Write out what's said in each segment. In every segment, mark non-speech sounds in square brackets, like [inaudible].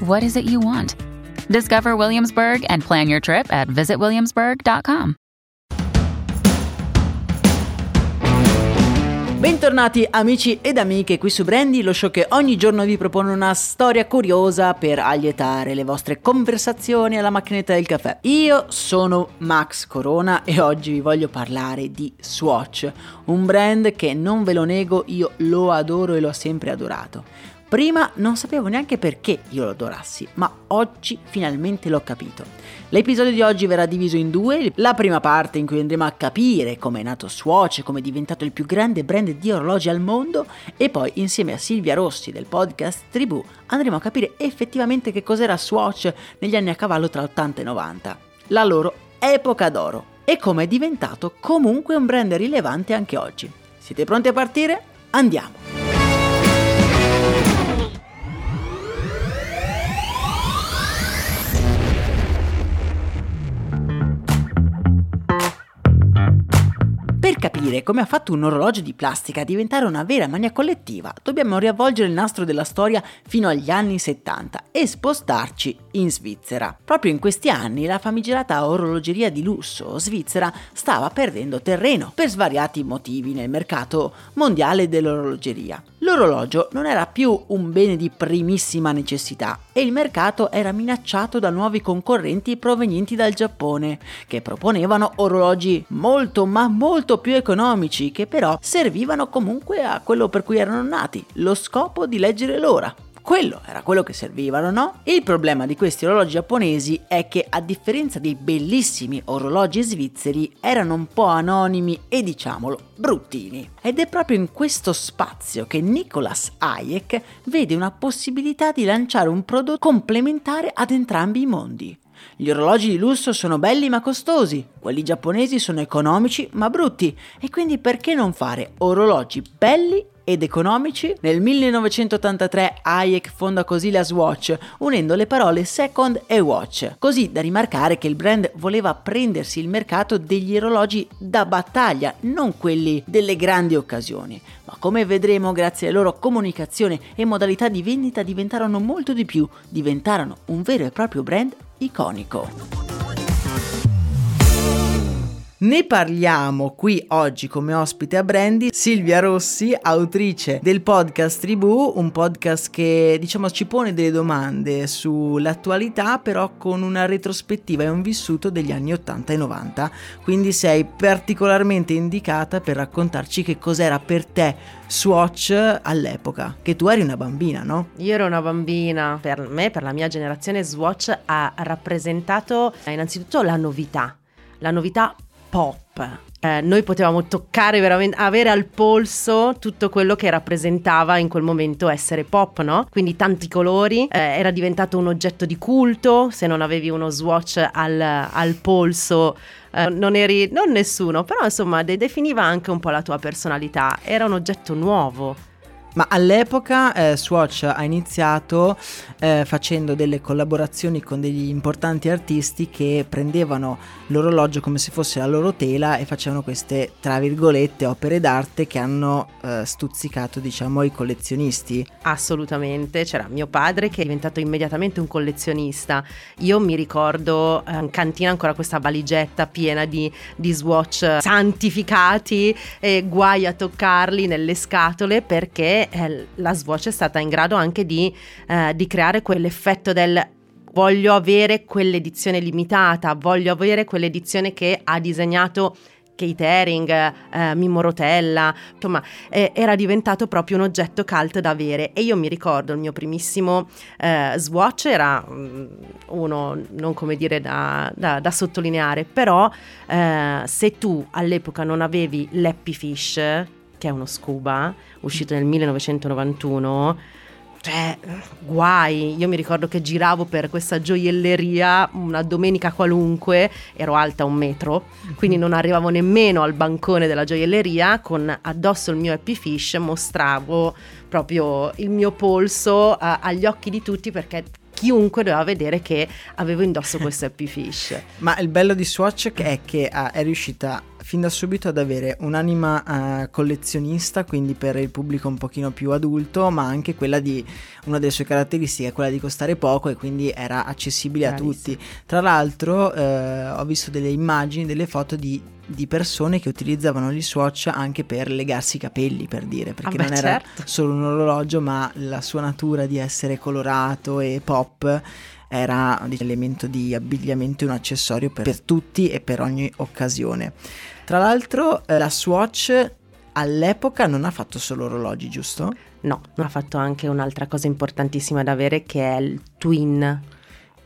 what is it you want? Discover Williamsburg and plan your trip at visitwilliamsburg.com. Bentornati amici ed amiche qui su Brandy, lo show che ogni giorno vi propone una storia curiosa per allietare le vostre conversazioni alla macchinetta del caffè. Io sono Max Corona e oggi vi voglio parlare di Swatch, un brand che non ve lo nego, io lo adoro e l'ho sempre adorato. Prima non sapevo neanche perché io lo adorassi, ma oggi finalmente l'ho capito. L'episodio di oggi verrà diviso in due, la prima parte in cui andremo a capire come è nato Swatch, come è diventato il più grande brand di orologi al mondo e poi insieme a Silvia Rossi del podcast Tribù andremo a capire effettivamente che cos'era Swatch negli anni a cavallo tra 80 e 90, la loro epoca d'oro e come è diventato comunque un brand rilevante anche oggi. Siete pronti a partire? Andiamo! Capire come ha fatto un orologio di plastica a diventare una vera mania collettiva, dobbiamo riavvolgere il nastro della storia fino agli anni 70 e spostarci in Svizzera. Proprio in questi anni la famigerata orologeria di lusso svizzera stava perdendo terreno per svariati motivi nel mercato mondiale dell'orologeria. L'orologio non era più un bene di primissima necessità e il mercato era minacciato da nuovi concorrenti provenienti dal Giappone, che proponevano orologi molto ma molto più economici, che però servivano comunque a quello per cui erano nati, lo scopo di leggere l'ora. Quello era quello che servivano, no? Il problema di questi orologi giapponesi è che, a differenza dei bellissimi orologi svizzeri, erano un po' anonimi e diciamolo bruttini. Ed è proprio in questo spazio che Nicholas Hayek vede una possibilità di lanciare un prodotto complementare ad entrambi i mondi. Gli orologi di lusso sono belli ma costosi, quelli giapponesi sono economici ma brutti e quindi perché non fare orologi belli ed economici, nel 1983 Hayek fonda così la Swatch, unendo le parole second e watch, così da rimarcare che il brand voleva prendersi il mercato degli orologi da battaglia, non quelli delle grandi occasioni. Ma come vedremo, grazie alla loro comunicazione e modalità di vendita diventarono molto di più, diventarono un vero e proprio brand iconico. Ne parliamo qui oggi come ospite a Brandy Silvia Rossi, autrice del podcast Tribù, un podcast che diciamo ci pone delle domande sull'attualità però con una retrospettiva e un vissuto degli anni 80 e 90. Quindi sei particolarmente indicata per raccontarci che cos'era per te Swatch all'epoca, che tu eri una bambina, no? Io ero una bambina, per me, per la mia generazione Swatch ha rappresentato innanzitutto la novità, la novità pop. Eh, noi potevamo toccare veramente, avere al polso tutto quello che rappresentava in quel momento essere pop, no? Quindi tanti colori, eh, era diventato un oggetto di culto, se non avevi uno swatch al, al polso eh, non eri, non nessuno, però insomma de- definiva anche un po' la tua personalità, era un oggetto nuovo. Ma all'epoca eh, Swatch ha iniziato eh, facendo delle collaborazioni con degli importanti artisti che prendevano l'orologio come se fosse la loro tela e facevano queste, tra virgolette, opere d'arte che hanno eh, stuzzicato, diciamo, i collezionisti. Assolutamente, c'era mio padre che è diventato immediatamente un collezionista. Io mi ricordo eh, in cantina ancora questa valigetta piena di, di Swatch santificati e guai a toccarli nelle scatole perché eh, la Swatch è stata in grado anche di, eh, di creare quell'effetto del voglio avere quell'edizione limitata, voglio avere quell'edizione che ha disegnato Kate Haring, eh, Mimmo Rotella, insomma eh, era diventato proprio un oggetto cult da avere. E io mi ricordo il mio primissimo eh, Swatch era um, uno non come dire da, da, da sottolineare, però eh, se tu all'epoca non avevi l'Happy Fish che è uno scuba, uscito nel 1991, cioè, guai. Io mi ricordo che giravo per questa gioielleria una domenica qualunque, ero alta un metro, quindi non arrivavo nemmeno al bancone della gioielleria, con addosso il mio Happy Fish mostravo proprio il mio polso uh, agli occhi di tutti perché chiunque doveva vedere che avevo indosso questo Happy Fish. [laughs] Ma il bello di Swatch è che è riuscita fin da subito ad avere un'anima uh, collezionista, quindi per il pubblico un pochino più adulto, ma anche quella di una delle sue caratteristiche, quella di costare poco e quindi era accessibile Bravissimo. a tutti. Tra l'altro uh, ho visto delle immagini, delle foto di di persone che utilizzavano gli swatch anche per legarsi i capelli, per dire, perché ah beh, non era certo. solo un orologio, ma la sua natura di essere colorato e pop era un elemento di abbigliamento e un accessorio per, per tutti e per ogni occasione. Tra l'altro eh, la Swatch all'epoca non ha fatto solo orologi, giusto? No, ha fatto anche un'altra cosa importantissima da avere che è il Twin.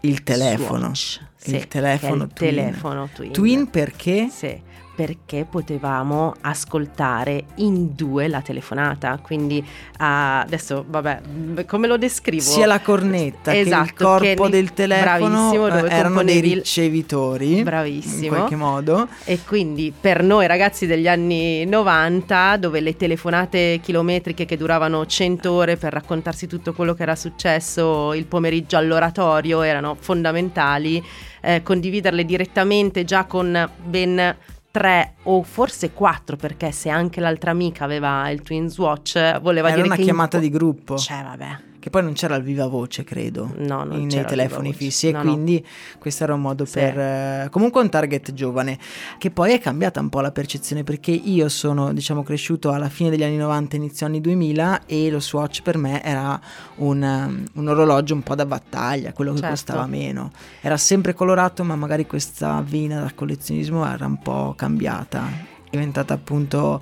Il telefono. Swatch. Il sì, telefono, il twin. telefono twin. Twin perché? Sì perché potevamo ascoltare in due la telefonata. Quindi uh, adesso, vabbè, come lo descrivo? Sia la cornetta esatto, che il corpo che del telefono dove erano dei ricevitori. Bravissimo. In qualche modo. E quindi per noi ragazzi degli anni 90, dove le telefonate chilometriche che duravano 100 ore per raccontarsi tutto quello che era successo il pomeriggio all'oratorio erano fondamentali, eh, condividerle direttamente già con ben tre o forse quattro perché se anche l'altra amica aveva il Twin Swatch voleva Era dire una che chiamata in... di gruppo. Cioè vabbè che poi non c'era il viva voce, credo, no, non nei telefoni fissi no, e quindi no. questo era un modo sì. per eh, comunque un target giovane, che poi è cambiata un po' la percezione perché io sono, diciamo, cresciuto alla fine degli anni 90, inizio anni 2000 e lo Swatch per me era un, um, un orologio un po' da battaglia, quello che certo. costava meno. Era sempre colorato, ma magari questa vena da collezionismo era un po' cambiata, diventata appunto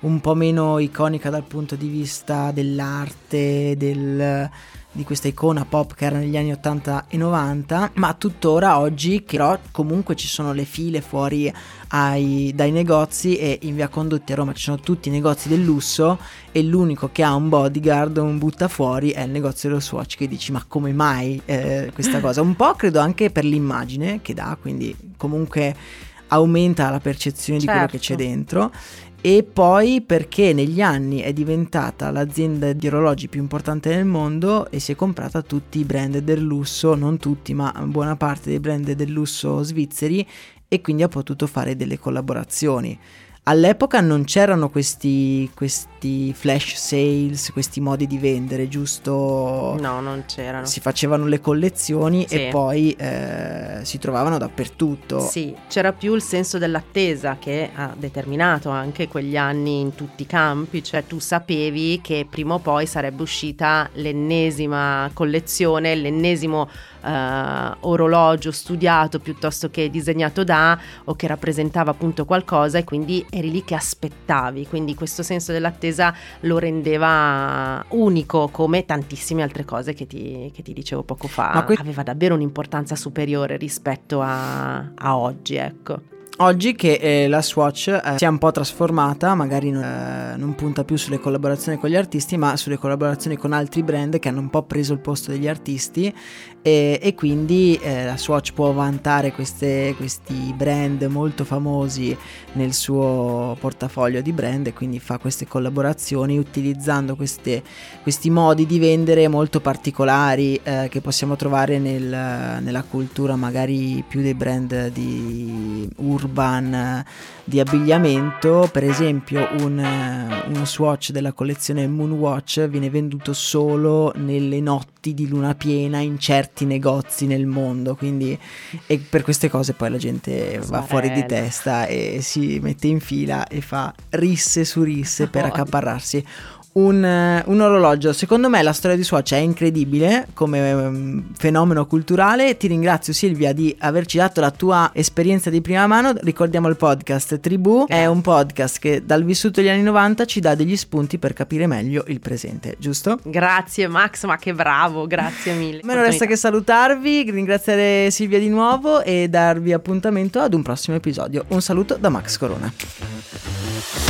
un po' meno iconica dal punto di vista dell'arte, del, di questa icona pop che era negli anni 80 e 90, ma tuttora oggi che però comunque ci sono le file fuori ai, dai negozi e in via Condotti a Roma ci sono tutti i negozi del lusso e l'unico che ha un bodyguard, un butta fuori è il negozio dello Swatch che dici ma come mai eh, questa [laughs] cosa? Un po' credo anche per l'immagine che dà, quindi comunque aumenta la percezione certo. di quello che c'è certo. dentro e poi perché negli anni è diventata l'azienda di orologi più importante nel mondo e si è comprata tutti i brand del lusso, non tutti ma buona parte dei brand del lusso svizzeri e quindi ha potuto fare delle collaborazioni. All'epoca non c'erano questi, questi, flash sales, questi modi di vendere, giusto? No, non c'erano. Si facevano le collezioni sì. e poi eh, si trovavano dappertutto. Sì, c'era più il senso dell'attesa che ha determinato anche quegli anni in tutti i campi, cioè tu sapevi che prima o poi sarebbe uscita l'ennesima collezione, l'ennesimo eh, orologio studiato piuttosto che disegnato da o che rappresentava appunto qualcosa e quindi eri lì che aspettavi, quindi questo senso dell'attesa lo rendeva unico come tantissime altre cose che ti, che ti dicevo poco fa, que- aveva davvero un'importanza superiore rispetto a, a oggi, ecco. Oggi che eh, la Swatch eh, si è un po' trasformata, magari non, eh, non, punta più sulle collaborazioni con gli artisti, ma sulle collaborazioni con altri brand che hanno un po' preso il posto degli artisti e, e quindi eh, la Swatch può vantare queste, questi brand molto famosi nel suo portafoglio di brand e quindi fa queste collaborazioni utilizzando queste, questi modi di vendere molto particolari eh, che possiamo trovare nel, nella cultura magari più dei brand di urban di abbigliamento, per esempio un, uno swatch della collezione Moonwatch viene venduto solo nelle notti di luna piena in certi negozi nel mondo, quindi e per queste cose poi la gente va fuori di testa e si mette in fila e fa risse su risse per [laughs] accaparrarsi un, eh, un, orologio. Secondo me la storia di Swatch è incredibile come um, fenomeno culturale. Ti ringrazio Silvia di averci dato la tua esperienza di prima mano. Ricordiamo il podcast Tribù, è un podcast che dal vissuto degli anni 90 ci dà degli spunti per capire meglio il presente, giusto? Grazie Max, ma che bravo, grazie mille. Me non resta che salutarvi, ringraziare Silvia di nuovo e darvi appuntamento ad un prossimo episodio. Un saluto da Max Corona.